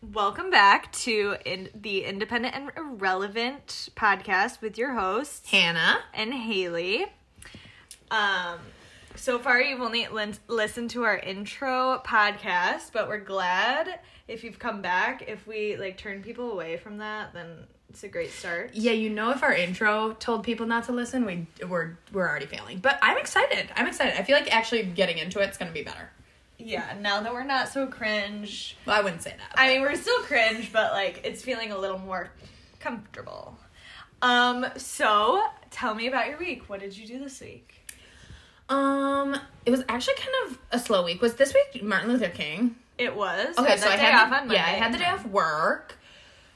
Welcome back to in the Independent and Irrelevant podcast with your hosts Hannah. and Haley. Um, so far you've only lin- listened to our intro podcast, but we're glad if you've come back. If we like turn people away from that, then it's a great start. Yeah, you know, if our intro told people not to listen, we we're we're already failing. But I'm excited. I'm excited. I feel like actually getting into it's gonna be better. Yeah, now that we're not so cringe. Well, I wouldn't say that. I mean, we're still cringe, but like it's feeling a little more comfortable. Um, so tell me about your week. What did you do this week? um, it was actually kind of a slow week. Was this week Martin Luther King? It was Okay, had so I had off the, on Monday. yeah, I had the day off work.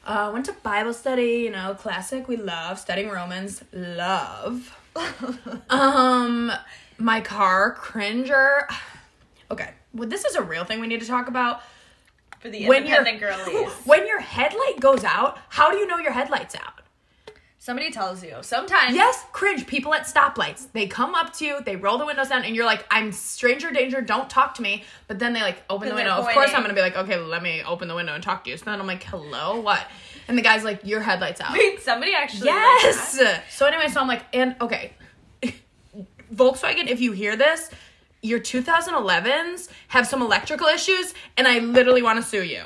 Uh, went to Bible study. You know, classic. We love studying Romans. Love. um, my car cringer. Okay, well, this is a real thing we need to talk about. for the when your independent girlies. when your headlight goes out, how do you know your headlight's out? Somebody tells you. Sometimes Yes, cringe. People at stoplights, they come up to you, they roll the windows down, and you're like, "I'm stranger danger, don't talk to me." But then they like open the window. Of course. I'm gonna be like, "Okay, let me open the window and talk to you." So then I'm like, "Hello, what?" And the guy's like, "Your headlight's out." Wait, somebody actually. yes. like so anyway, so I'm like, and okay, Volkswagen, if you hear this. Your 2011s have some electrical issues, and I literally want to sue you.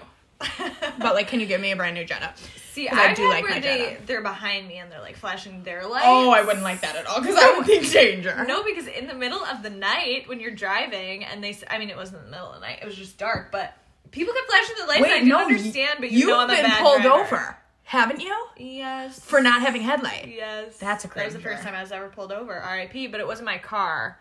But like, can you give me a brand new Jetta? See, I I do like my they Jetta. they're behind me and they're like flashing their lights. Oh, I wouldn't like that at all because I would think danger. No, because in the middle of the night when you're driving and they, I mean, it wasn't in the middle of the night; it was just dark. But people kept flashing the lights. and I didn't understand, but you you've know I'm been pulled driver. over, haven't you? Yes. For not having headlight. Yes. That's a crazy. That was the first time I was ever pulled over. R.I.P. But it wasn't my car.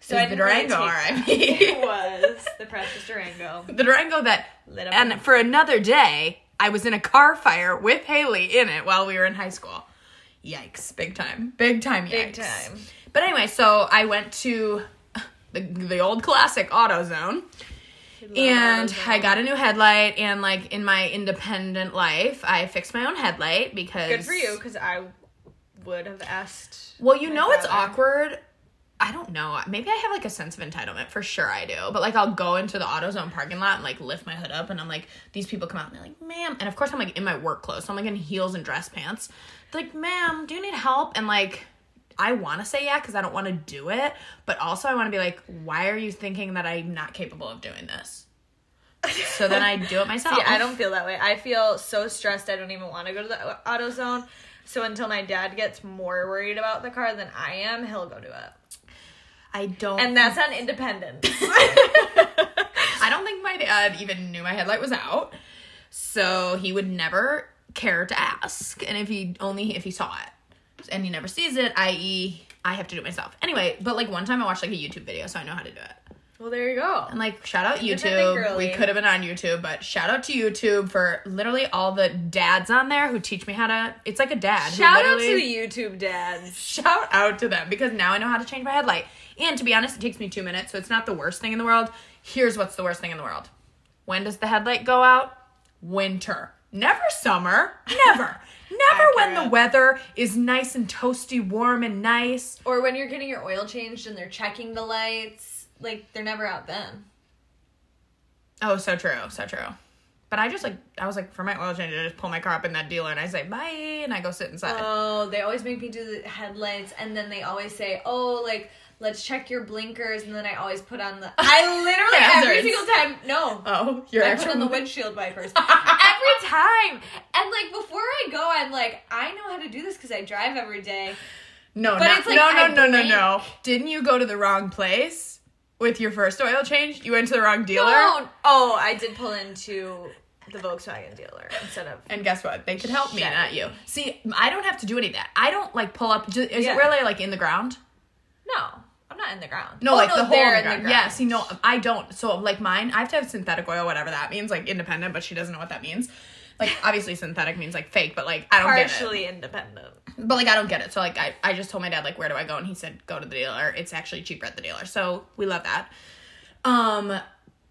So I the really Durango, take- R.I.P.. It was the precious Durango. The Durango that, Lit up and for another day, I was in a car fire with Haley in it while we were in high school. Yikes! Big time, big time, yikes. Big time. But anyway, so I went to the the old classic AutoZone. and I got a new headlight, and like in my independent life, I fixed my own headlight because good for you because I would have asked. Well, you know it's awkward. I don't know. Maybe I have like a sense of entitlement. For sure I do. But like I'll go into the AutoZone parking lot and like lift my hood up and I'm like, these people come out and they're like, ma'am. And of course I'm like in my work clothes. So I'm like in heels and dress pants. They're like, ma'am, do you need help? And like I want to say yeah because I don't want to do it. But also I want to be like, why are you thinking that I'm not capable of doing this? So then I do it myself. See, I don't feel that way. I feel so stressed. I don't even want to go to the AutoZone. So until my dad gets more worried about the car than I am, he'll go to it. I don't. And that's on independence. I don't think my dad even knew my headlight was out. So he would never care to ask. And if he only if he saw it. And he never sees it, i.e. I have to do it myself. Anyway, but like one time I watched like a YouTube video, so I know how to do it. Well, there you go. And like shout out YouTube. We could have been on YouTube, but shout out to YouTube for literally all the dads on there who teach me how to it's like a dad. Shout out to the YouTube dads. shout out to them because now I know how to change my headlight. And to be honest, it takes me two minutes, so it's not the worst thing in the world. Here's what's the worst thing in the world. When does the headlight go out? Winter. Never summer. Never. Never when the weather is nice and toasty, warm and nice. Or when you're getting your oil changed and they're checking the lights. Like, they're never out then. Oh, so true, so true. But I just like I was like for my oil change, I just pull my car up in that dealer and I say bye and I go sit inside. Oh, they always make me do the headlights, and then they always say, "Oh, like let's check your blinkers," and then I always put on the. I literally every single time. No, oh, you're I put actually on the windshield wipers every time, and like before I go, I'm like, I know how to do this because I drive every day. No, But no, it's like no, no, no, no, no. Didn't you go to the wrong place with your first oil change? You went to the wrong dealer. No, oh, I did pull into the Volkswagen dealer instead of. And guess what? They could help me, Shit. not you. See, I don't have to do any of that. I don't like pull up. Is Yeah. it really like in the ground? No, I'm not in the ground. No, Oh, like the hole they're in the ground. Yeah, see, no, I don't. So like mine, I have to have synthetic oil, whatever that means, like independent, but she doesn't know what that means. Like obviously synthetic means like fake, but like I don't get it. partially independent. But like I don't get it. So like I, I just told my dad like where do I go and he said go to the dealer. It's actually cheaper at the dealer. So we love that. Um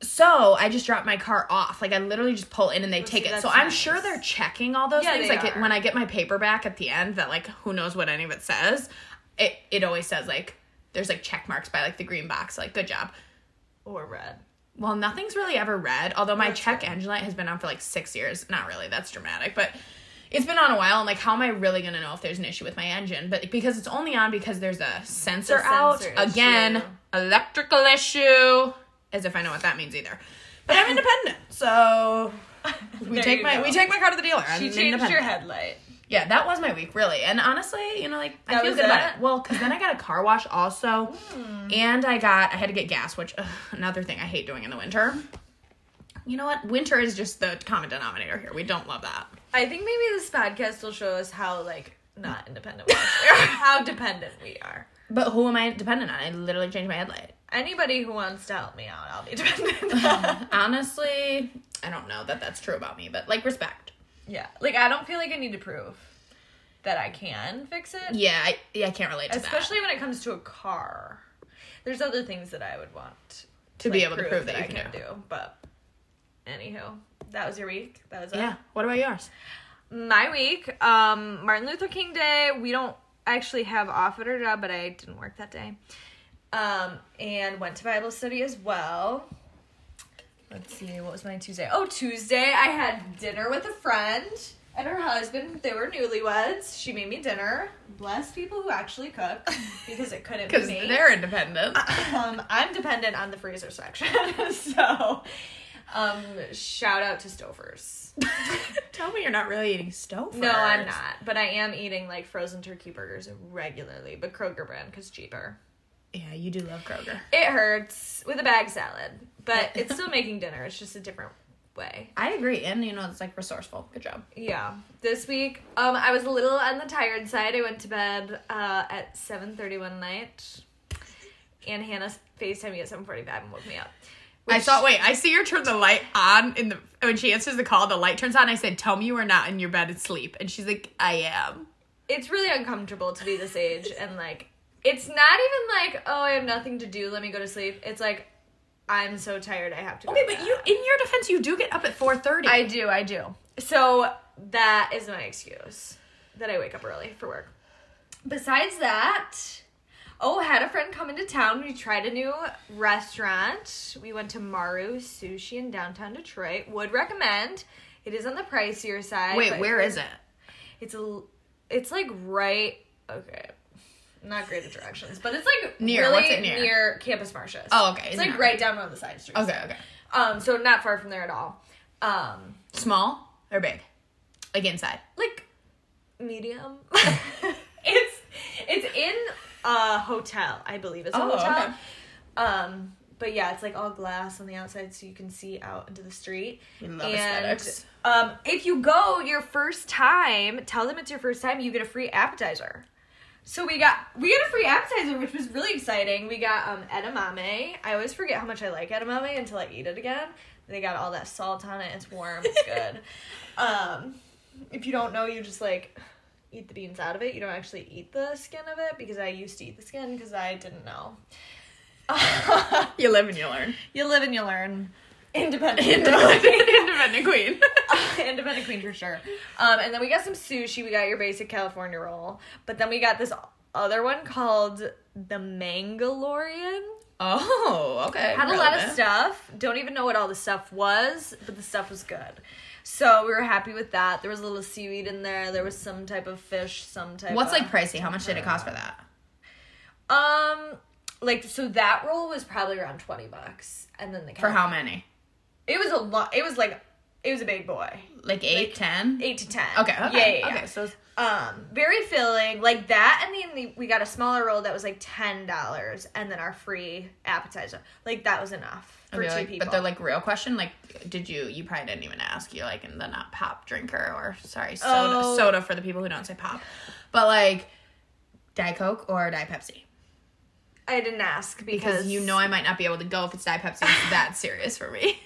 so I just drop my car off. Like I literally just pull in and they Well, take see, it. So that's I'm sure they're checking all those Yeah, things. Like it, when I get my paper back at the end that like who knows what any of it says. It it always says like there's like check marks by like the green box. Like good job. Or red. Well, nothing's really ever red. Although my check engine light has been on for like six years. Not really. That's dramatic, but it's been on a while. And like, how am I really gonna know if there's an issue with my engine? But because it's only on because there's a sensor The out sensor again, issue. electrical issue. As if I know what that means either. But I'm independent, so we take my go. we take my car to the dealer. I'm She changed your headlight. Yeah, that was my week, really. And honestly, you know, like I feel good about it? it. Well, because then I got a car wash also, Hmm. and I got I had to get gas, which ugh, another thing I hate doing in the winter. You know what? Winter is just the common denominator here. We don't love that. I think maybe this podcast will show us how like not independent we are, how dependent we are. But who am I dependent on? I literally changed my headlight. Anybody who wants to help me out, I'll be dependent. Honestly, I don't know that that's true about me, but like respect. yeah, like I don't feel like I need to prove that I can fix it, Yeah, I, yeah, I can't relate to that. especially when it comes to a car. There's other things that I would want To be like, able to prove that you I can do. But anywho, that was your week. That was it. Yeah. What about yours? my week um martin luther king day we don't actually have off at our job but i didn't work that day um and went to bible study as well let's see what was my tuesday oh tuesday i had dinner with a friend and her husband they were newlyweds she made me dinner bless people who actually cook because it couldn't be Because me they're independent. um, I'm dependent on the freezer section. so, um, shout out to Stouffer's. Tell me you're not really eating stove. No, I'm not. But I am eating like frozen turkey burgers regularly, but Kroger brand because cheaper. Yeah, you do love Kroger. It hurts with a bag salad, but it's still making dinner. It's just a different way. I agree, and you know it's like resourceful. Good job. Yeah. This week, um, I was a little on the tired side. I went to bed uh, at 7.30 one night, and Hannah FaceTimed me at 7.45 and woke me up. I Which- saw. Wait, I see her turn the light on in the when she answers the call. The light turns on. I said, "Tell me you are not in your bed asleep," and she's like, "I am." it's really uncomfortable to be this age and like it's not even like oh i have nothing to do let me go to sleep it's like i'm so tired i have to go Okay, but you, in your defense, you do get up at four thirty. i do i do so that is my excuse that i wake up early for work besides that oh had a friend come into town we tried a new restaurant we went to maru sushi in downtown detroit would recommend it is on the pricier side Wait, where is it? it's a, it's like right. Okay, not great at directions, but it's like Near, Really what's it near? near Campus Martius. Oh, okay, It's like right down one of the side streets. Okay, okay. Um, so not far from there at all. Um, Small or big? Like inside. like medium. it's it's in a hotel, I believe. It's a Oh, hotel. okay. Um, but yeah, it's like all glass on the outside, so you can see out into the street. Aesthetics. Um, if you go your first time, tell them it's your first time. You get a free appetizer. So we got we got a free appetizer, which was really exciting. We got um edamame. I always forget how much I like edamame until I eat it again. They got all that salt on it. It's warm. It's good. um, if you don't know, you just like eat the beans out of it. You don't actually eat the skin of it because I used to eat the skin because I didn't know. You live and you learn. you live and you learn. Independent. Independent queen. Independent queen for sure. Um, and then we got some sushi. We got your basic California roll. But then we got this other one called the Mangalorian. Oh, okay. Had a lot of stuff. Don't even know what all the stuff was, but the stuff was good. So we were happy with that. There was a little seaweed in there. There was some type of fish, some type. Of what's of, like pricey? How much did it cost for that? Um, like so that roll was probably around twenty bucks, and then the For how many? It was a lot. It was like it was a big boy, Like eight, ten? eight to ten. Okay, okay. Yeah, yeah, yeah. Okay, so Um, very filling, like that, and then the, we got a smaller roll that was like ten dollars, and then our free appetizer. Like that was enough for two like- people. But they're like real question. Like, did you? You probably didn't even ask. You like in the not pop drinker or sorry soda Oh. soda for the people who don't say pop, but like Diet Coke or Diet Pepsi I didn't ask because, because you know I might not be able to go if it's Diet Pepsi. It's that serious for me.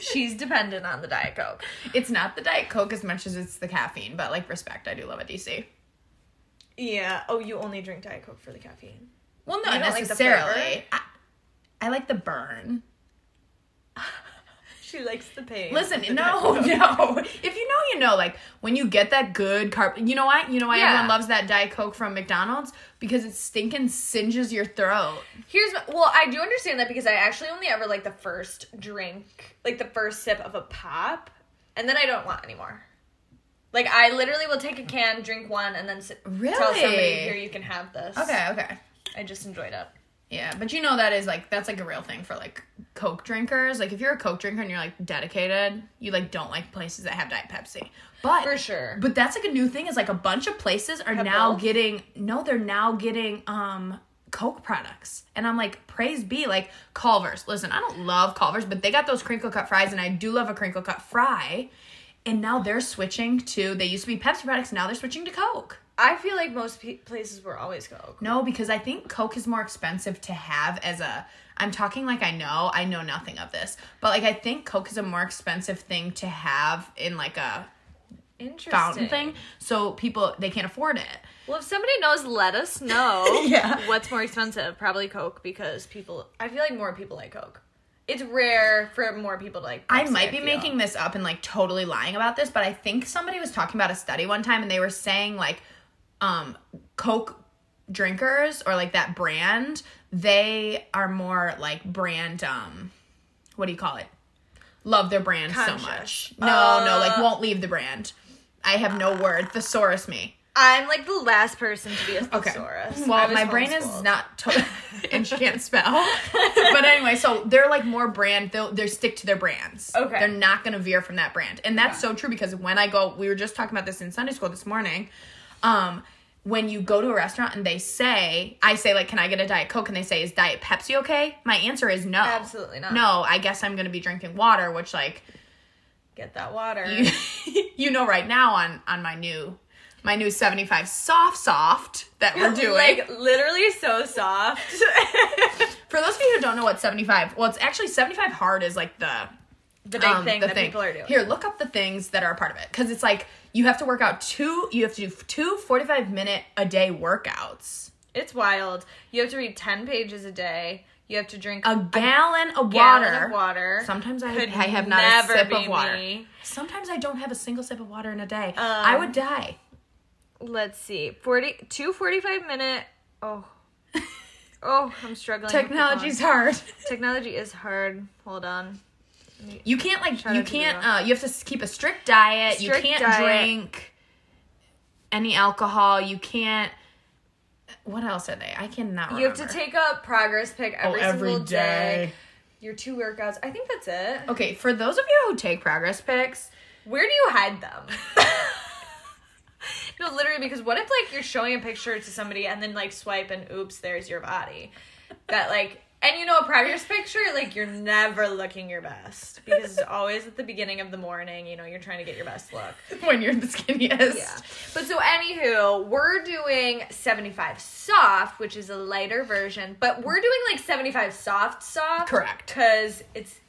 she's dependent on the diet coke. It's not the Diet Coke as much as it's the caffeine, but like respect, I do love a DC. Yeah. Oh, you only drink diet coke for the caffeine. Well, no, not like necessarily. I, I like the burn. She likes the pain. Listen, no, no. If you know, you know. Like when you get that good carb, you know why? You know why Yeah. everyone loves that Diet Coke from McDonald's because it stinking singes your throat. Here's my- well, I do understand that because I actually only ever like the first drink, like the first sip of a pop, and then I don't want anymore. Like I literally will take a can, drink one, and then sit, tell somebody, "Here, you can have this." Okay, okay. I just enjoyed it. Yeah, but you know that is like that's like a real thing for like Coke drinkers. Like if you're a Coke drinker and you're like dedicated, you like don't like places that have Diet Pepsi. But For sure. But that's like a new thing is like a bunch of places are Have now both? getting no, they're now getting um Coke products. And I'm like, praise be, like Culver's. Listen, I don't love Culver's, but they got those crinkle cut fries, and I do love a crinkle cut fry. And now they're switching to they used to be Pepsi products, now they're switching to Coke. I feel like most pe- places were always Coke. No, because I think Coke is more expensive to have as a. I'm talking like I know. I know nothing of this, but like I think Coke is a more expensive thing to have in like a Interesting. fountain thing, so people they can't afford it. Well, if somebody knows, let us know. Yeah. What's more expensive? Probably Coke because people. I feel like more people like Coke. It's rare for more people to like. I might be making this up and like totally lying about this, but I think somebody was talking about a study one time and they were saying like um Coke drinkers or like that brand, they are more like brand um what do you call it? Love their brand so much. No, no, like Uh. won't leave the brand. I have no word. Thesaurus me. I'm like the last person to be a Okay. thesaurus. I Well, my brain is not totally, and she can't spell. but anyway, so they're like more brand. They'll they stick to their brands. Okay. they're not gonna veer from that brand, and that's Okay. so true because when I go, we were just talking about this in Sunday school this morning. Um, when you go to a restaurant and they say, I say like, "Can I get a diet coke?" and they say, "Is diet Pepsi okay?" My answer is no. Absolutely not. No, I guess I'm gonna be drinking water, which like Get that water. you, you know right now on on my new my new 75 soft soft that we're doing. like literally so soft. For those of you who don't know what 75, well, it's actually 75 hard is like the the big um, thing the that people are doing. Here, look up the things that are a part of it because it's like you have to work out two. You have to do two 45 minute a day workouts. It's wild. You have to read ten pages a day. You have to drink A gallon of gallon water. of water. Sometimes I, Could I have not a sip of water. me. Sometimes I don't have a single sip of water in a day. I Um, would die. Let's see. 40 two 45 minute Oh. Oh, I'm struggling. Technology's hard. Technology is hard. Hold on. You can't like you can't uh you have to keep a strict diet. Strict you can't diet. drink any alcohol. You can't what else are they? I cannot remember. You have to take a progress pic every, Oh, every single day. day. Your two workouts. I think that's it. Okay, for those of you who take progress pics, Where do you hide them? no, literally, because what if like you're showing a picture to somebody and then like swipe and oops, there's your body. That like and you know a progress picture, like you're never looking your best. Because it's always at the beginning of the morning, you know, you're trying to get your best look. when you're the skinniest. Yeah. But so anywho, we're doing 75 soft, which is a lighter version, but we're doing like 75 soft soft. Correct. Cuz it's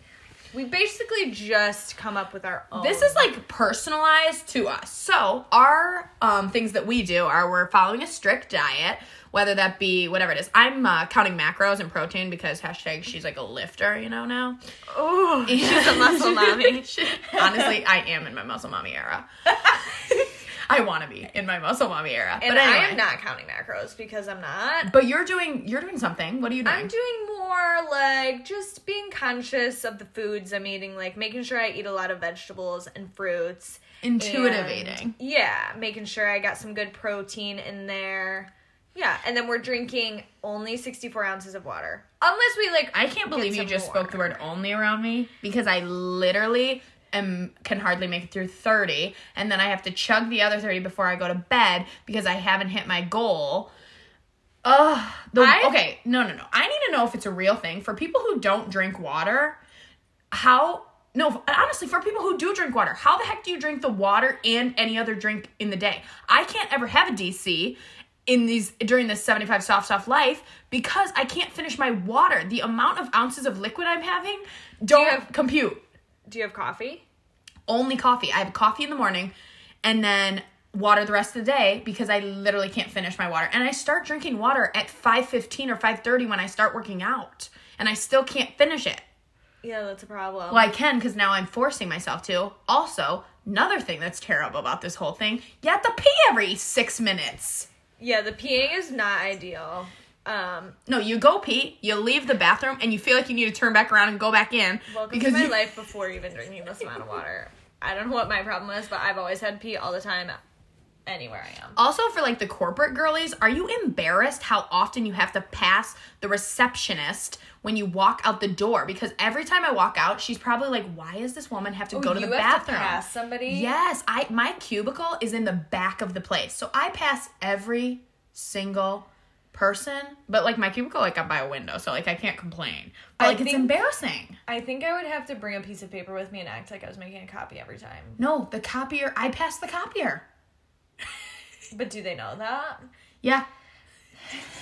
we basically just come up with our own. This is like personalized to us. So our um, things that we do are we're following a strict diet, whether that be whatever it is. I'm uh, counting macros and protein because hashtag she's like a lifter, you know now. Oh, she's a muscle mommy. Honestly, I am in my muscle mommy era. I want to be in my muscle mommy era. And but anyway. I am not counting macros because I'm not. But you're doing you're doing something. What are you doing? I'm doing more like just being conscious of the foods I'm eating, like making sure I eat a lot of vegetables and fruits. Intuitive and- eating. Yeah, making sure I got some good protein in there. Yeah, and then we're drinking only 64 ounces of water. Unless we like. I can't believe you just more. spoke the word only around me because I literally am can hardly make it through 30 and then I have to chug the other 30 before I go to bed because I haven't hit my goal. Ugh. The, I- okay, no, no, no. I need to know if it's a real thing. For people who don't drink water, how no, honestly, for people who do drink water, how the heck do you drink the water and any other drink in the day? I can't ever have a DC in these during this 75 soft soft life because I can't finish my water. The amount of ounces of liquid I'm having don't have- compute. Do you have coffee? Only coffee. I have coffee in the morning and then water the rest of the day because I literally can't finish my water. And I start drinking water at 5:15 or 5:30 when I start working out and I still can't finish it. Yeah, that's a problem. Well, I can because now I'm forcing myself to. Also, another thing that's terrible about this whole thing, you have to pee every six minutes. Yeah, the peeing is not ideal. Um, No, you go pee, you leave the bathroom, and you feel like you need to turn back around and go back in welcome because to my you, life before even drinking this amount of water. I don't know what my problem is, but I've always had pee all the time, anywhere I am. Also, for like the corporate girlies, are you embarrassed how often you have to pass the receptionist when you walk out the door? Because every time I walk out, she's probably like, "Why does this woman have to oh, go to Oh, you the have to bathroom?" pass somebody. Yes, I my cubicle is in the back of the place, so I pass every single person. But like my cubicle, like up by a window, so like I can't complain. But I like it's embarrassing. I think I would have to bring a piece of paper with me and act like I was making a copy every time. No, the copier. I pass the copier. But do they know that? Yeah.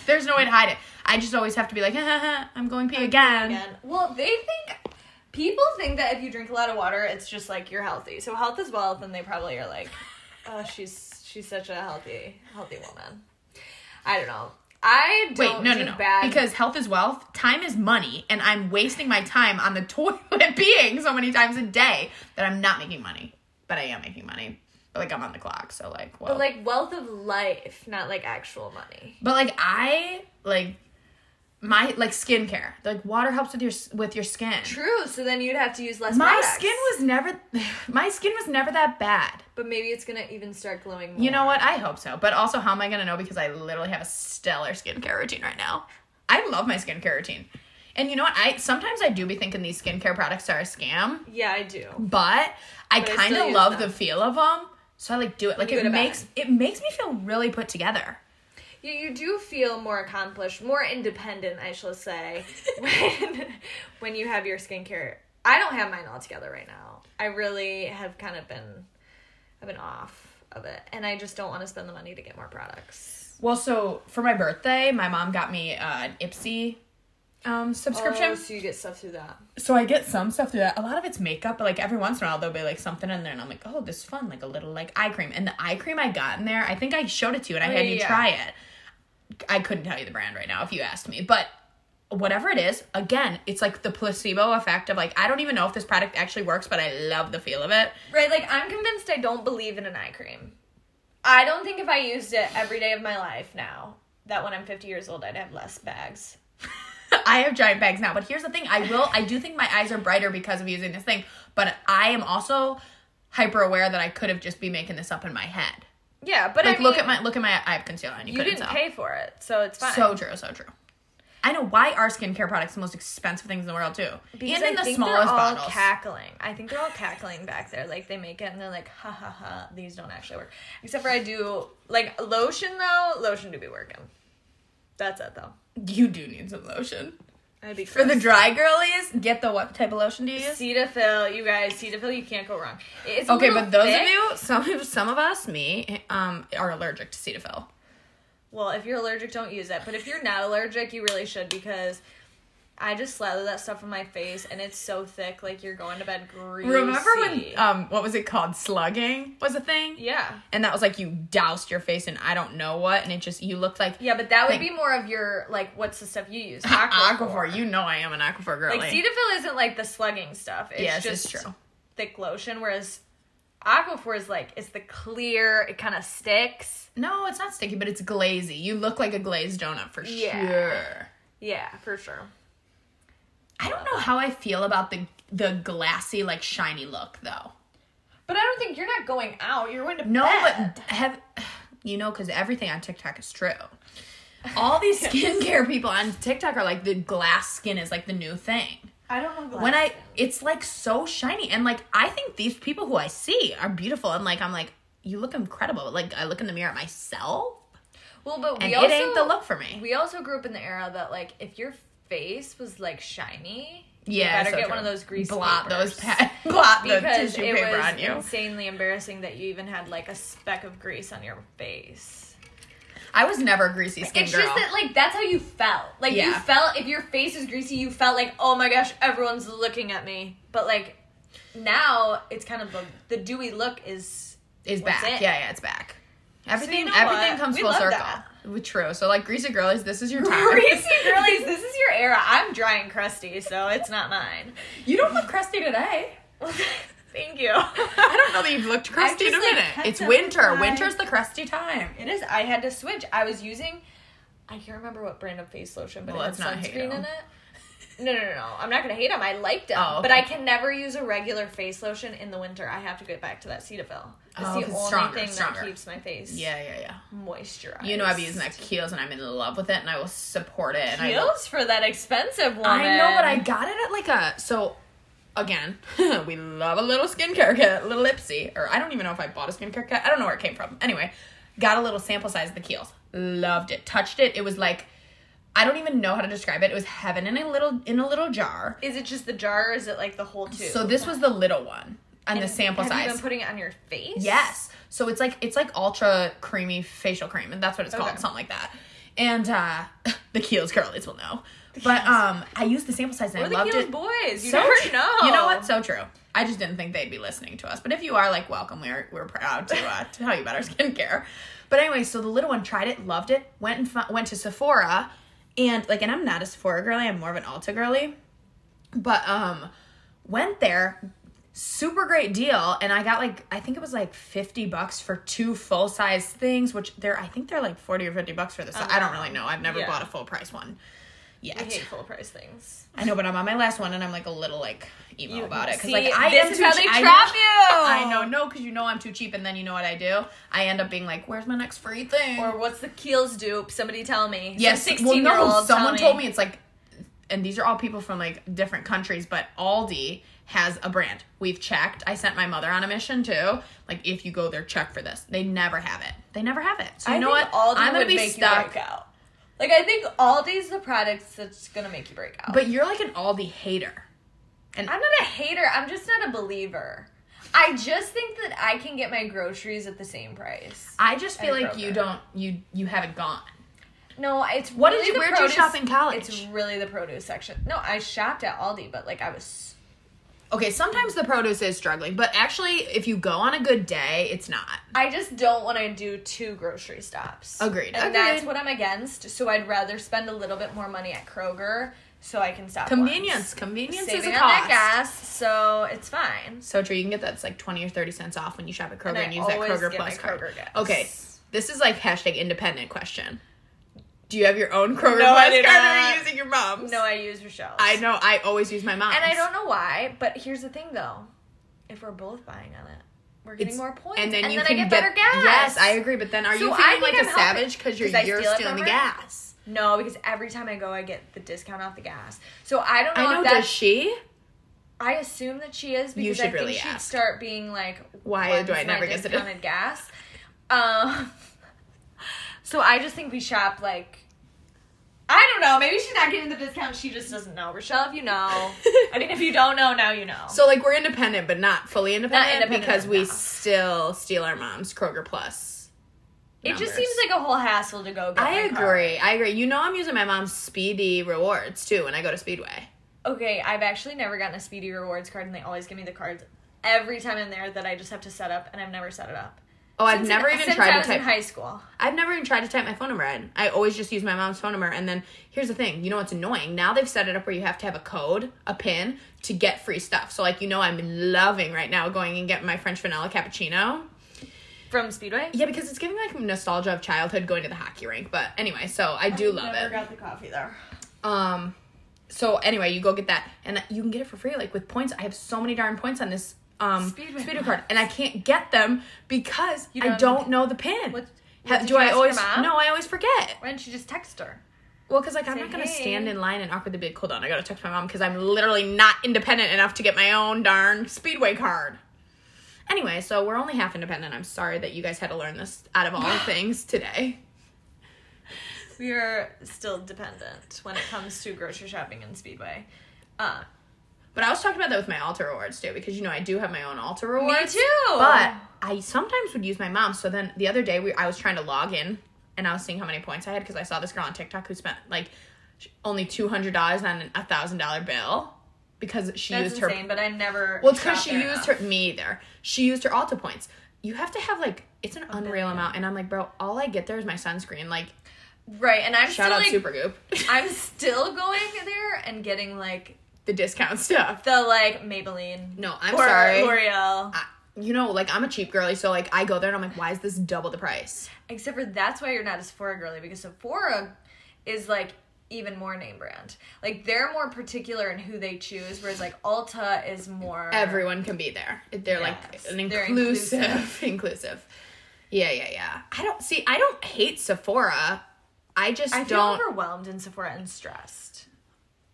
There's no way to hide it. I just always have to be like, I'm going pee again. Again. Well, they think people think that if you drink a lot of water, it's just like you're healthy. So health is wealth, and they probably are like, oh, she's she's such a healthy healthy woman. I don't know. I Wait, don't no, do no, no. bad Because health is wealth. Time is money, and I'm wasting my time on the toilet peeing so many times a day that I'm not making money. But I am making money. But like I'm on the clock, so like, well, But like wealth of life, not like actual money. but like I like my like skincare. Like water helps with your with your skin. True. So then you'd have to use less. My products. skin was never my skin was never that bad. But maybe it's gonna even start glowing. More. You know what? I hope so. But also, how am I gonna know? Because I literally have a stellar skincare routine right now. I love my skincare routine. And you know what? I sometimes I do be thinking these skincare products are a scam, Yeah, I do. but I kind of love them. the feel of them. So I like do it. Like it makes it makes me feel really put together. You, you do feel more accomplished, more independent, I shall say, when when you have your skincare. I don't have mine all together right now. I really have kind of been, I've been off of it, and I just don't want to spend the money to get more products. Well, so for my birthday, my mom got me uh, an Ipsy um, subscription. Oh, so you get stuff through that. so I get some stuff through that. A lot of it's makeup, but like every once in a while there'll be like something in there, and I'm like, oh, this is fun, like a little like eye cream. And the eye cream I got in there, I think I showed it to you, and I Oh, had yeah, you yeah. try it. I couldn't tell you the brand right now if you asked me, but whatever it is, again, it's like the placebo effect of like I don't even know if this product actually works, but I love the feel of it. Right, like I'm convinced I don't believe in an eye cream. I don't think if I used it every day of my life now, that when I'm 50 years old, I'd have less bags. I have giant bags now, but here's the thing: I will, I do think my eyes are brighter because of using this thing, but I am also hyper aware that I could have just be making this up in my head. Yeah, but Like, I look mean, at my look at my eye concealer on. You, You didn't tell. pay for it, so it's fine. So true, so true. I know why are skincare products the most expensive things in the world too, Because and I the think smallest they're all bottles. cackling. I think they're all cackling back there. Like they make it and they're like, ha ha ha. These don't actually work. Except for I do like lotion though. Lotion do be working. That's it though. you do need some lotion I'd be for the dry girlies. Get the what type of lotion do you use? Cetaphil, you guys. Cetaphil, you can't go wrong. It's Okay, but those thick. of you, some of some of us, me, um, are allergic to Cetaphil. Well, if you're allergic, don't use it. But if you're not allergic, you really should because I just slather that stuff on my face and it's so thick, like you're going to bed greasy. Remember when um, what was it called? Slugging was a thing. Yeah. And that was like you doused your face in I don't know what, and it just you looked like Yeah, but that would Like- be more of your like what's the stuff you use? Aquaphor. You know I am an Aquaphor girl. Like Cetaphil isn't like the slugging stuff. It's yes, just it's true. thick lotion, whereas Aquaphor is like it's the clear, it kind of sticks. No, it's not sticky, but it's glazy. You look like a glazed donut for Yeah. sure. Yeah, for sure. I don't know how I feel about the the glassy, like shiny look though. But I don't think you're not going out. You're going to No, bed. but have you know because everything on TikTok is true. All these skincare people on TikTok are like the glass skin is like the new thing. I don't know. when I it's like so shiny and like I think these people who I see are beautiful and like I'm like you look incredible. Like I look in the mirror at myself well, but and we it also ain't the look for me. we also grew up in the era that like if your face was like shiny, Yeah, you better so get true. one of those grease blot papers. those pa- blot the because tissue it paper was on you. insanely embarrassing that you even had like a speck of grease on your face. I was never a greasy skin it's girl. just that like that's how you felt. Like you felt if your face is greasy, you felt like oh my gosh, everyone's looking at me. But like now it's kind of the the dewy look is is back. it? Yeah, yeah, it's back. Everything know everything what? comes We full circle. that. With True. So like greasy girlies, this is your time. Greasy girlies, this is your era. I'm dry and crusty, so it's not mine. you don't look crusty today. Thank you. I don't know that you've looked crusty in a just, like, minute. it's winter. Winter's the crusty time. It is. I had to switch. I was using. I can't remember what brand of face lotion, but Well, it had let's not hate sunscreen in it. No, no, no, no. I'm not gonna hate them. I liked them, Oh, but. I can never use a regular face lotion in the winter. I have to get back to that Cetaphil. It's Oh, the only stronger, thing stronger. that keeps my face Yeah, yeah, yeah. moisturized. You know I've been using that Kiehl's and I'm in love with it and I will support it. And I for that expensive one. I know, but I got it at like a so. Again, we love a little skincare kit, little Ipsy, or I don't even know if I bought a skincare kit. I don't know where it came from. Anyway, got a little sample size of the Kiehl's. Loved it. Touched it. It was like I don't even know how to describe it. It was heaven in a little in a little jar. Is it just the jar, or is it like the whole tube? So this was the little one and, the sample have size. You been putting it on your face? Yes. So it's like it's like ultra creamy facial cream, and that's what it's called, something like that. And uh the Kiehl's girlies will know. But um I used the sample size and Or I the loved Kiehl's it. boys. You So never tr- know. You know what? So true. I just didn't think they'd be listening to us. But if you are, like, welcome. We're we're proud to uh, to tell you about our skincare. But anyway, so the little one tried it, loved it, went and fu- went to Sephora, and like, and I'm not a Sephora girly. I'm more of an Ulta girly. But um, went there, super great deal, and I got like I think it was like fifty bucks for two full size things, which they're I think they're like forty or fifty bucks for this. I don't really know. I've never Yeah. bought a full price one. Yet. I hate full price things. I know, but I'm on my last one, and I'm like a little like emo You- about it because like I am too how they I trap know- you. I know, no, because you know I'm too cheap, and then you know what I do? I end up being like, "Where's my next free thing?" Or what's the Kiehl's dupe? Somebody tell me. yes, well, 16 year no, old. someone told me it's like, and these are all people from like different countries, but Aldi has a brand. We've checked. I sent my mother on a mission too. Like, if you go there, check for this. They never have it. They never have it. So you I know what? Aldi I'm gonna would be stuck. You break out. Like I think Aldi's the product that's gonna make you break out. But you're like an Aldi hater. And I'm not a hater. I'm just not a believer. I just think that I can get my groceries at the same price. I just feel like you don't you you haven't gone. No, it's What did you- where'd you shop in college? It's really the produce section. No, I shopped at Aldi, but like I was. Okay, sometimes the produce is struggling, but actually, if you go on a good day, it's not. I just don't want to do two grocery stops. Agreed. And Agreed. that's what I'm against. So I'd rather spend a little bit more money at Kroger so I can stop. Convenience. once. Convenience Saving is a on that gas, so it's fine. So true. You can get that. It's like twenty or thirty cents off when you shop at Kroger And and, use that Kroger Plus card. Kroger. Okay, this is like hashtag independent question. Do you have your own Kroger No, I card or are you using your mom's? No, I use Rochelle's. I know. I always use my mom's. And I don't know why, but here's the thing though. If we're both buying on it, we're getting It's- more points. And then you I can get, better gas. Yes, I agree. But then are So you feeling like I'm a savage because you're I you're steal stealing the her? gas? No, because every time I go, I get the discount off the gas. So I don't know. I know. Does she? I assume that she is because should I think really she'd ask. start being like, Why do I never get discounted gas?" Um. So I just think we shop like. I don't know. Maybe she's not getting the discount. She just doesn't know. Rochelle, if you know, I mean, if you don't know, now you know. So like we're independent, but not fully independent, independent because we still steal our mom's Kroger Plus. it just seems like a whole hassle to go. Get I agree. I agree. You know, I'm using my mom's Speedy rewards too when I go to Speedway. Okay, I've actually never gotten a Speedy Rewards card, and they always give me the cards every time I'm there that I just have to set up, and I've never set it up. Oh, I've Since- never even since tried I to was type. in high school. I've never even tried to type my phone number in. I always just use my mom's phone number. And then here's the thing. You know what's annoying? Now they've set it up where you have to have a code, a pin, to get free stuff. So like you know, I'm loving right now going and getting my French vanilla cappuccino. From Speedway? Yeah, because it's giving like nostalgia of childhood going to the hockey rink. But anyway, so I do love never it. got the coffee there. Um, so anyway, you go get that, and you can get it for free, like with points. I have so many darn points on this um Speedway Speedway card, and I can't get them because You don't I don't know the pin. What- what, do I always? No, I always forget. Why didn't you just text her? Well, because like I'm not gonna "Hey." stand in line and awkwardly be like, hold on, I gotta text my mom because I'm literally not independent enough to get my own darn Speedway card. Anyway, so we're only half independent. I'm sorry that you guys had to learn this out of all things today. We are still dependent when it comes to grocery shopping and Speedway. Uh, But I was talking about that with my Ulta rewards too, because you know I do have my own Ulta rewards. me too. But I sometimes would use my mom. So then the other day we I was trying to log in and I was seeing how many points I had because I saw this girl on TikTok who spent like only two hundred dollars on a thousand dollar bill because she that's used her. But I never. Well, it's because she used enough. her me either. She used her Ulta points. you have to have like it's an unreal billion. amount, and I'm like, bro, all I get there is my sunscreen. Like, Right, and I'm shout still out like, Supergoop, I'm still going there and getting like the discount stuff. the like Maybelline. No, I'm or sorry. L'Oreal. I- you know, like I'm a cheap girly, so like I go there and I'm like, why is this double the price? Except for that's why you're not a Sephora girly because Sephora is like even more name brand. Like they're more particular in who they choose, whereas like Ulta is more Everyone can be there. They're like an inclusive, inclusive. inclusive. Yeah, yeah, yeah. I don't see. I don't hate Sephora. I just I feel don't. overwhelmed in Sephora and stressed.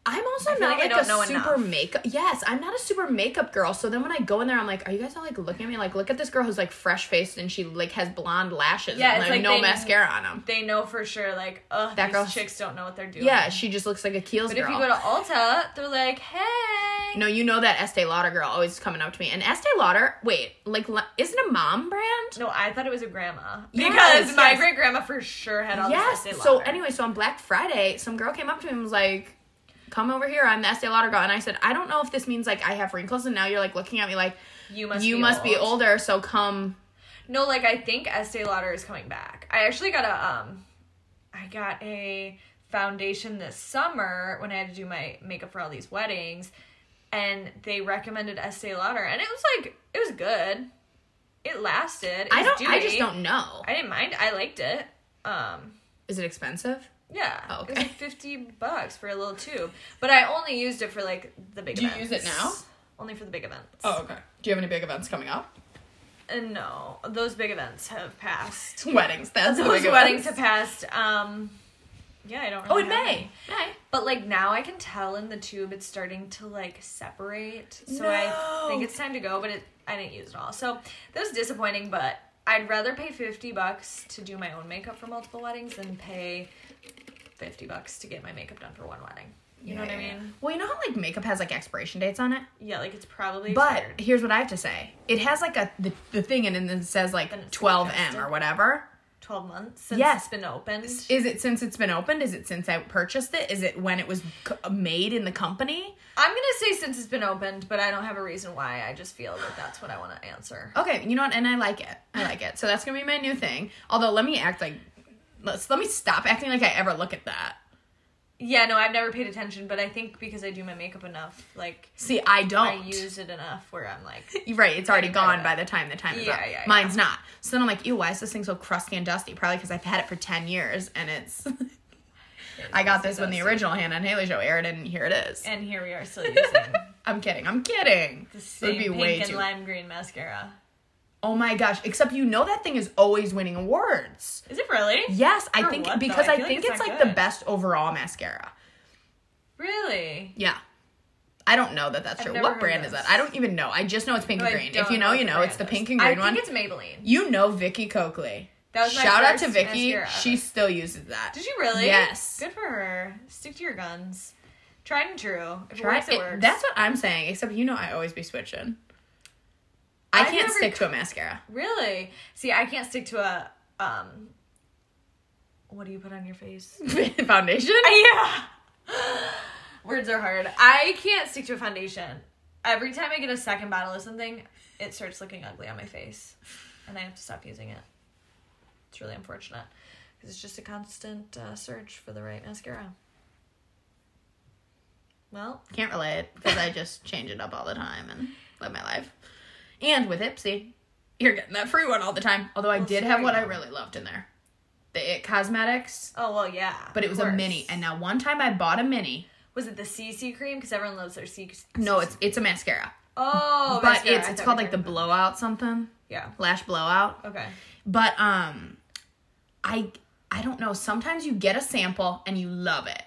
I'm also I not like like, a super enough. makeup. Yes, I'm not a super makeup girl. So then when I go in there, I'm like, are you guys all like looking at me? Like, look at this girl who's like fresh faced and she like has blonde lashes. Yeah, and, like, like no they- mascara on them. They know for sure, like, oh, That these girl- chicks don't know what they're doing. Yeah, she just looks like a Kiehl's girl. but girl. if you go to Ulta, they're like, hey. no, you know that Estee Lauder girl always coming up to me. And Estee Lauder, wait, like, isn't a mom brand? No, I thought it was a grandma Yes, because my yes. great grandma for sure had all yes. this Estee So anyway, so on Black Friday, some girl came up to me and was like, "Come over here. I'm the Estee Lauder girl." And I said, "I don't know if this means like I have wrinkles, and now you're like looking at me like you must you be must be older. So come." No, like I think Estee Lauder is coming back. I actually got a um I got a foundation this summer when I had to do my makeup for all these weddings and they recommended Estee Lauder and it was like it was good. It lasted. It I don't. I just don't know. I didn't mind. I liked it. Um Is it expensive? Yeah. Oh, It was like 50 bucks for a little tube. But I only used it for like the big Do you events. use it now? Only for the big events. Oh, okay. Do you have any big events coming up? And no, those big events have passed. Weddings. That's the Those big weddings events. have passed. Um, yeah, I don't. Oh, Really in May. any. May. But like now, I can tell in the tube it's starting to like separate. So I think it's time to go. But it, I didn't use it all, so that was disappointing. But I'd rather pay fifty bucks to do my own makeup for multiple weddings than pay fifty bucks to get my makeup done for one wedding. You know what I Yeah. mean? Well, you know how like makeup has like expiration dates on it. Yeah, like it's probably But expired. here's what I have to say. It has like a the, the thing and then it says like 12M or whatever. twelve months since Yes. it's been opened. Is it since it's been opened? Is it since I purchased it? Is it when it was made in the company? I'm gonna say since it's been opened, but I don't have a reason why. I just feel that that's what I want to answer. Okay, you know what? And I like it. I like it. So that's gonna be my new thing. Although let me act like let's let me stop acting like I ever look at that. Yeah, no, I've never paid attention, but I think because I do my makeup enough, like See, I don't. I use it enough where I'm like, You're right, it's already gone by the time the time is Yeah, up. yeah, yeah. Mine's not. So then I'm like, ew, why is this thing so crusty and dusty? Probably because I've had it for 10 years and it's. I got this when the original Hannah and Haley show aired, and here it is. and here we are still using I'm kidding. I'm kidding. the It same would be pink way and too. lime green mascara. Oh my gosh! Except you know that thing is always winning awards. Is it really? Yes, I For think what, because I I, feel like think it's it's, like the best overall mascara. Really? Yeah. I don't know that that's I've true. What brand is that? I don't even know. I just know it's pink No, and green. If you know, what you know. It's the pink and green I one. I think it's Maybelline. You know Vicky Coakley. That was my Shout out to Vicky. She still uses that. Did you really? Yes. Good for her. Stick to your guns. Tried and true. If it works, it, it- works. That's what I'm saying. Except you know, I always be switching. I I've can't never- stick to a mascara. really. See, I can't stick to a um. What do you put on your face? Foundation. yeah. Words are hard. I can't stick to a foundation. Every time I get a second bottle of something, it starts looking ugly on my face, and I have to stop using it. It's really unfortunate because it's just a constant uh, search for the right mascara. Well, Can't relate because I just change it up all the time and live my life. And with Ipsy, you're getting that free one all the time. Although I Well, did have what I really loved in there, the It Cosmetics, oh well, yeah. but it was a mini. And now one time I bought a mini. was it the CC cream? Because everyone loves their CC. No, it's it's a mascara, oh, but mascara. it's it's called like the blowout something Yeah. lash blowout. Okay. But um I I don't know, sometimes you get a sample and you love it.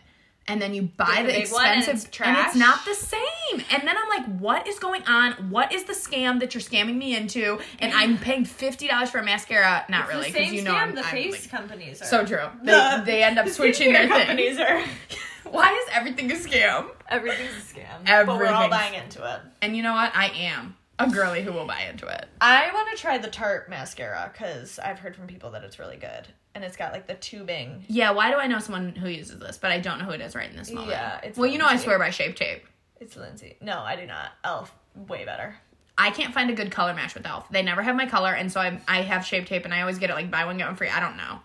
And then you buy the the one and expensive it's and it's not the same. And then I'm like, what is going on? What is the scam that you're scamming me into? And I'm paying fifty dollars for a mascara. Not It's really, because you know scam I'm, the I'm, face like- companies are. so true. They, The- they end up the switching their thing. are. Why is everything a scam? Everything's a scam. But we're all buying into it. And you know what? I am a girly who will buy into it. I want to try the Tarte mascara because I've heard from people that it's really good. And it's got like the tubing. Yeah, why do I know someone who uses this, but I don't know who it is right in this moment? Yeah, it's well, you know I swear by Shape Tape. It's Lindsay. No, I do not. Elf, way better. I can't find a good color match with Elf. They never have my color, and so I I have shape tape, and I always get it like buy one get one free. I don't know.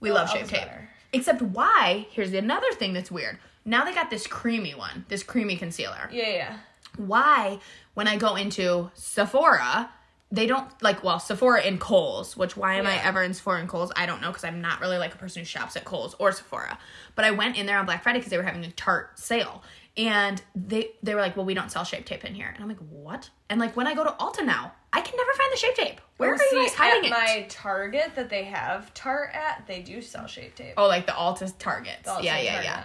We Oh, love shape tape. better. Except why? Here's another thing that's weird. Now they got this creamy one, this creamy concealer Yeah, yeah. why when I go into Sephora, they don't like well Sephora and Kohl's, which why am I ever in Sephora and Kohl's? I don't know because I'm not really like a person who shops at Kohl's or Sephora. But I went in there on Black Friday because they were having a Tarte sale, and they they were like, well, we don't sell shape tape in here, and I'm like, what? And like when I go to Ulta now, I can never find the shape tape. Where Oh, are see, you guys hiding at it? my Target that they have Tarte at, they do sell shape tape. Oh, like the Ulta Targets. Ulta yeah, yeah, Target. yeah.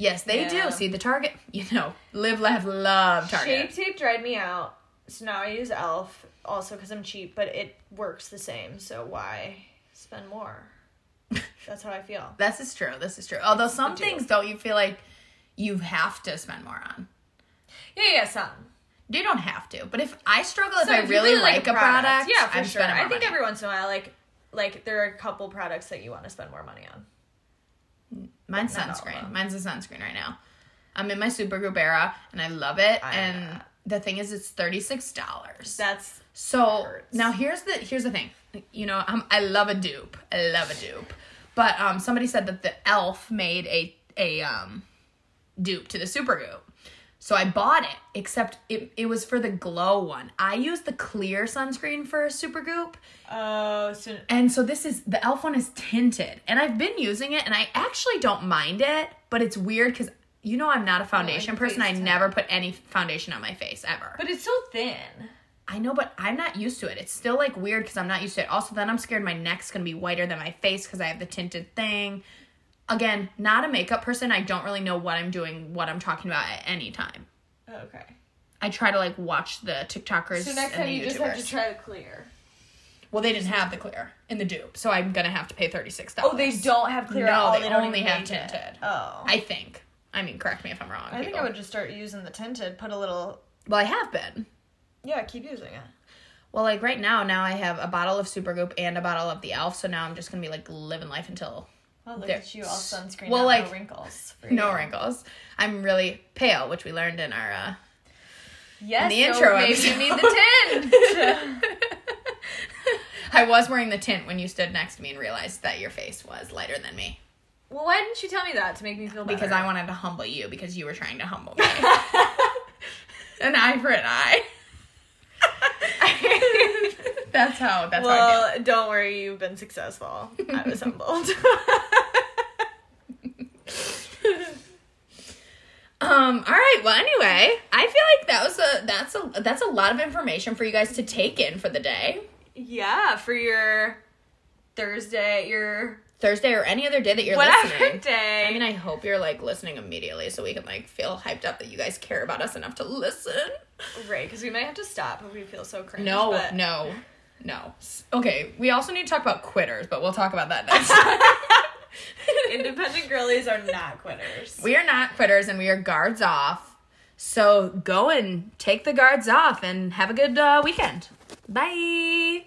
Yes, they Yeah. do. See the Target, you know, live, laugh, love Target. Shape tape dried me out, so now I use Elf also because I'm cheap, but it works the same. So why spend more? That's how I feel. This is true. This is true. Although some things don't you feel like you have to spend more on. Yeah, yeah, some. You don't have to. But if I struggle if So I if you really, like, a product, yeah, for I'm sure. more I think money. every once in a while, like, like there are a couple products that you want to spend more money on. Mine's not all of sunscreen. Mine's a sunscreen right now. I'm in my Supergoop era and I love it. I and. The thing is, it's thirty six dollars. That's So hurts. now here's the here's the thing. You know, um, I love a dupe. I love a dupe. But um, somebody said that the Elf made a a um, dupe to the Supergoop. So I bought it, except it, it was for the glow one. I use the clear sunscreen for a Supergoop. oh, so And so this is the elf one is tinted. And I've been using it and I actually don't mind it, but it's weird because you know I'm not a foundation person. I never put any foundation on my face ever. but it's so thin. I know, but I'm not used to it. It's still like weird because I'm not used to it. Also, then I'm scared my neck's gonna be whiter than my face because I have the tinted thing. Again, not a makeup person. I don't really know what I'm doing, what I'm talking about at any time. Oh, okay. I try to like watch the TikTokers So next time you YouTubers. just have to try the clear. well, they didn't have the clear in the dupe, so I'm gonna have to pay thirty six dollars. Oh, they don't have clear. No, at all. they don't only have make it. tinted. Oh, I think. I mean, correct me if I'm wrong. I think. I would just start using the tinted. Put a little. Well, I have been. Yeah, keep using it. Well, like right now, now I have a bottle of Supergoop and a bottle of the Elf. So now I'm just gonna be like living life until Oh, look There- at you, all sunscreen. Well, Well, like, no wrinkles. for no wrinkles. I'm really pale, which we learned in our. uh Yes, the so intro maybe you need the tint. I was wearing the tint when you stood next to me and realized that your face was lighter than me well, why didn't you tell me that to make me feel better? because I wanted to humble you because you were trying to humble me. an eye for an eye. that's how. That's how well, don't worry, you've been successful. I was humbled. Um. All right. Well. Anyway, I feel like that was a that's a that's a lot of information for you guys to take in for the day, yeah, for your Thursday, your Thursday or any other day that you're whatever listening. day. I mean, I hope you're like listening immediately so we can like feel hyped up that you guys care about us enough to listen. right, because we might have to stop if we feel so cringe. No, but- no, no. Okay, we also need to talk about quitters, but we'll talk about that next. time. Independent girlies are not quitters. we are not quitters and we are guards off. So go and take the guards off and have a good uh, weekend. Bye.